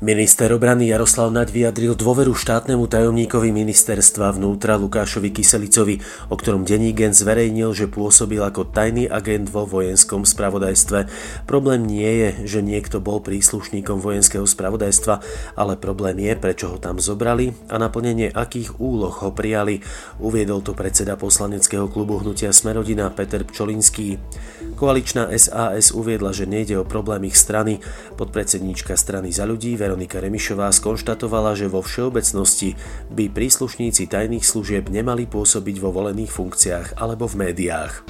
Minister obrany Jaroslav Naď vyjadril dôveru štátnemu tajomníkovi ministerstva vnútra Lukášovi Kyselicovi, o ktorom denní gen zverejnil, že pôsobil ako tajný agent vo vojenskom spravodajstve. Problém nie je, že niekto bol príslušníkom vojenského spravodajstva, ale problém je, prečo ho tam zobrali a naplnenie akých úloh ho prijali, uviedol to predseda poslaneckého klubu hnutia Smerodina Peter Pčolinský. Koaličná SAS uviedla, že nejde o problém ich strany. Podpredsedníčka strany za ľudí Veronika Remišová skonštatovala, že vo všeobecnosti by príslušníci tajných služieb nemali pôsobiť vo volených funkciách alebo v médiách.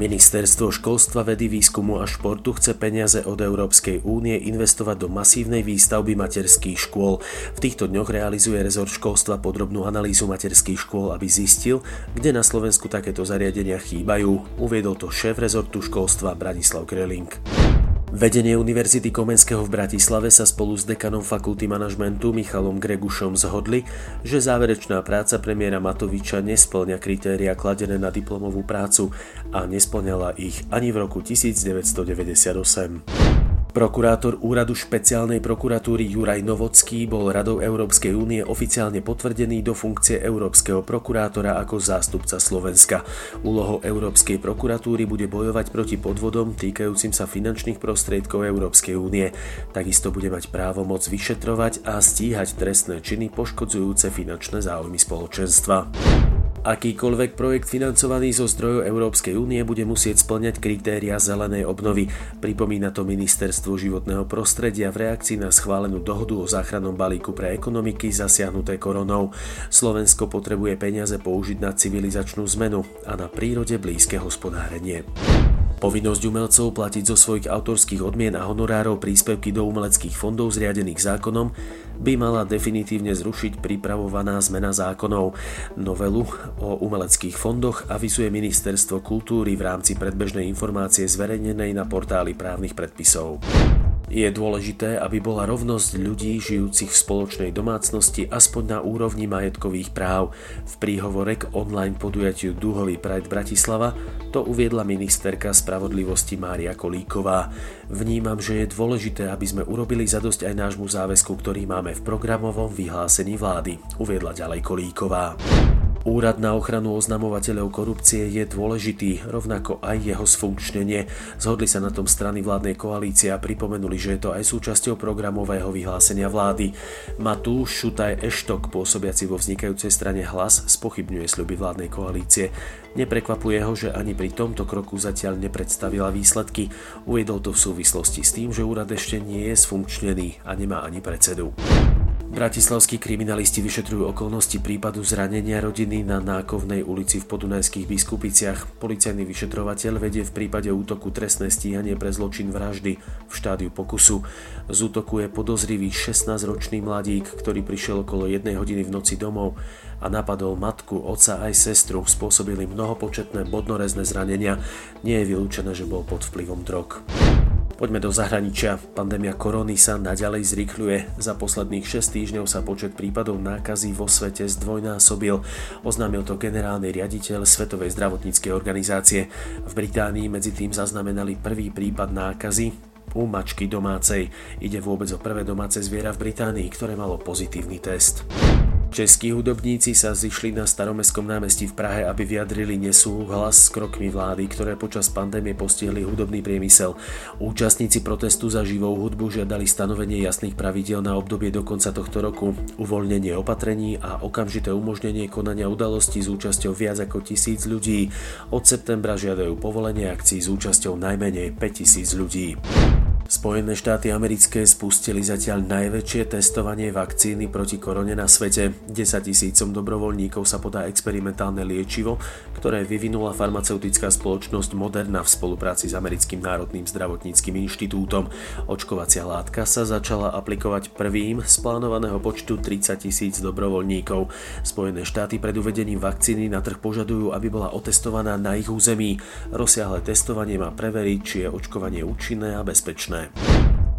Ministerstvo školstva, vedy, výskumu a športu chce peniaze od Európskej únie investovať do masívnej výstavby materských škôl. V týchto dňoch realizuje rezort školstva podrobnú analýzu materských škôl, aby zistil, kde na Slovensku takéto zariadenia chýbajú. Uviedol to šéf rezortu školstva Branislav Kreling. Vedenie Univerzity Komenského v Bratislave sa spolu s dekanom fakulty manažmentu Michalom Gregušom zhodli, že záverečná práca premiéra Matoviča nesplňa kritéria kladené na diplomovú prácu a nesplňala ich ani v roku 1998. Prokurátor úradu špeciálnej prokuratúry Juraj Novocký bol Radou Európskej únie oficiálne potvrdený do funkcie Európskeho prokurátora ako zástupca Slovenska. Úlohou Európskej prokuratúry bude bojovať proti podvodom týkajúcim sa finančných prostriedkov Európskej únie. Takisto bude mať právo moc vyšetrovať a stíhať trestné činy poškodzujúce finančné záujmy spoločenstva. Akýkoľvek projekt financovaný zo zdrojov Európskej únie bude musieť splňať kritéria zelenej obnovy. Pripomína to Ministerstvo životného prostredia v reakcii na schválenú dohodu o záchrannom balíku pre ekonomiky zasiahnuté koronou. Slovensko potrebuje peniaze použiť na civilizačnú zmenu a na prírode blízke hospodárenie. Povinnosť umelcov platiť zo svojich autorských odmien a honorárov príspevky do umeleckých fondov zriadených zákonom by mala definitívne zrušiť pripravovaná zmena zákonov. Novelu o umeleckých fondoch avizuje Ministerstvo kultúry v rámci predbežnej informácie zverejnenej na portáli právnych predpisov. Je dôležité, aby bola rovnosť ľudí žijúcich v spoločnej domácnosti aspoň na úrovni majetkových práv. V príhovore k online podujatiu Dúhový Pride Bratislava to uviedla ministerka spravodlivosti Mária Kolíková. Vnímam, že je dôležité, aby sme urobili zadosť aj nášmu záväzku, ktorý máme v programovom vyhlásení vlády, uviedla ďalej Kolíková. Úrad na ochranu oznamovateľov korupcie je dôležitý, rovnako aj jeho sfunkčnenie. Zhodli sa na tom strany vládnej koalície a pripomenuli, že je to aj súčasťou programového vyhlásenia vlády. Matúš Šutaj Eštok, pôsobiaci vo vznikajúcej strane hlas, spochybňuje sľuby vládnej koalície. Neprekvapuje ho, že ani pri tomto kroku zatiaľ nepredstavila výsledky. Uviedol to v súvislosti s tým, že úrad ešte nie je sfunkčnený a nemá ani predsedu. Bratislavskí kriminalisti vyšetrujú okolnosti prípadu zranenia rodiny na Nákovnej ulici v Podunajských biskupiciach. Policajný vyšetrovateľ vedie v prípade útoku trestné stíhanie pre zločin vraždy v štádiu pokusu. Z útoku je podozrivý 16-ročný mladík, ktorý prišiel okolo jednej hodiny v noci domov a napadol matku, otca aj sestru, spôsobili mnohopočetné bodnorezné zranenia. Nie je vylúčené, že bol pod vplyvom drog. Poďme do zahraničia. Pandémia korony sa naďalej zrýchľuje. Za posledných 6 týždňov sa počet prípadov nákazy vo svete zdvojnásobil. Oznámil to generálny riaditeľ Svetovej zdravotníckej organizácie. V Británii medzi tým zaznamenali prvý prípad nákazy u mačky domácej. Ide vôbec o prvé domáce zviera v Británii, ktoré malo pozitívny test. Českí hudobníci sa zišli na staromestskom námestí v Prahe, aby vyjadrili nesúhlas s krokmi vlády, ktoré počas pandémie postihli hudobný priemysel. Účastníci protestu za živou hudbu žiadali stanovenie jasných pravidel na obdobie do konca tohto roku, uvoľnenie opatrení a okamžité umožnenie konania udalostí s účasťou viac ako tisíc ľudí. Od septembra žiadajú povolenie akcií s účasťou najmenej 5000 ľudí. Spojené štáty americké spustili zatiaľ najväčšie testovanie vakcíny proti korone na svete. 10 tisícom dobrovoľníkov sa podá experimentálne liečivo, ktoré vyvinula farmaceutická spoločnosť Moderna v spolupráci s Americkým národným zdravotníckým inštitútom. Očkovacia látka sa začala aplikovať prvým z plánovaného počtu 30 tisíc dobrovoľníkov. Spojené štáty pred uvedením vakcíny na trh požadujú, aby bola otestovaná na ich území. Rozsiahle testovanie má preveriť, či je očkovanie účinné a bezpečné.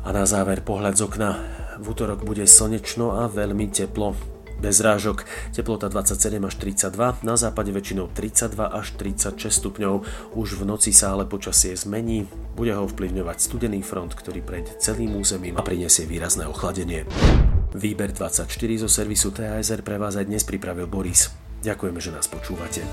A na záver pohľad z okna. V útorok bude slnečno a veľmi teplo. Bez rážok, teplota 27 až 32, na západe väčšinou 32 až 36 stupňov. Už v noci sa ale počasie zmení, bude ho vplyvňovať studený front, ktorý prejde celým územím a prinesie výrazné ochladenie. Výber 24 zo servisu TASR pre vás aj dnes pripravil Boris. Ďakujeme, že nás počúvate.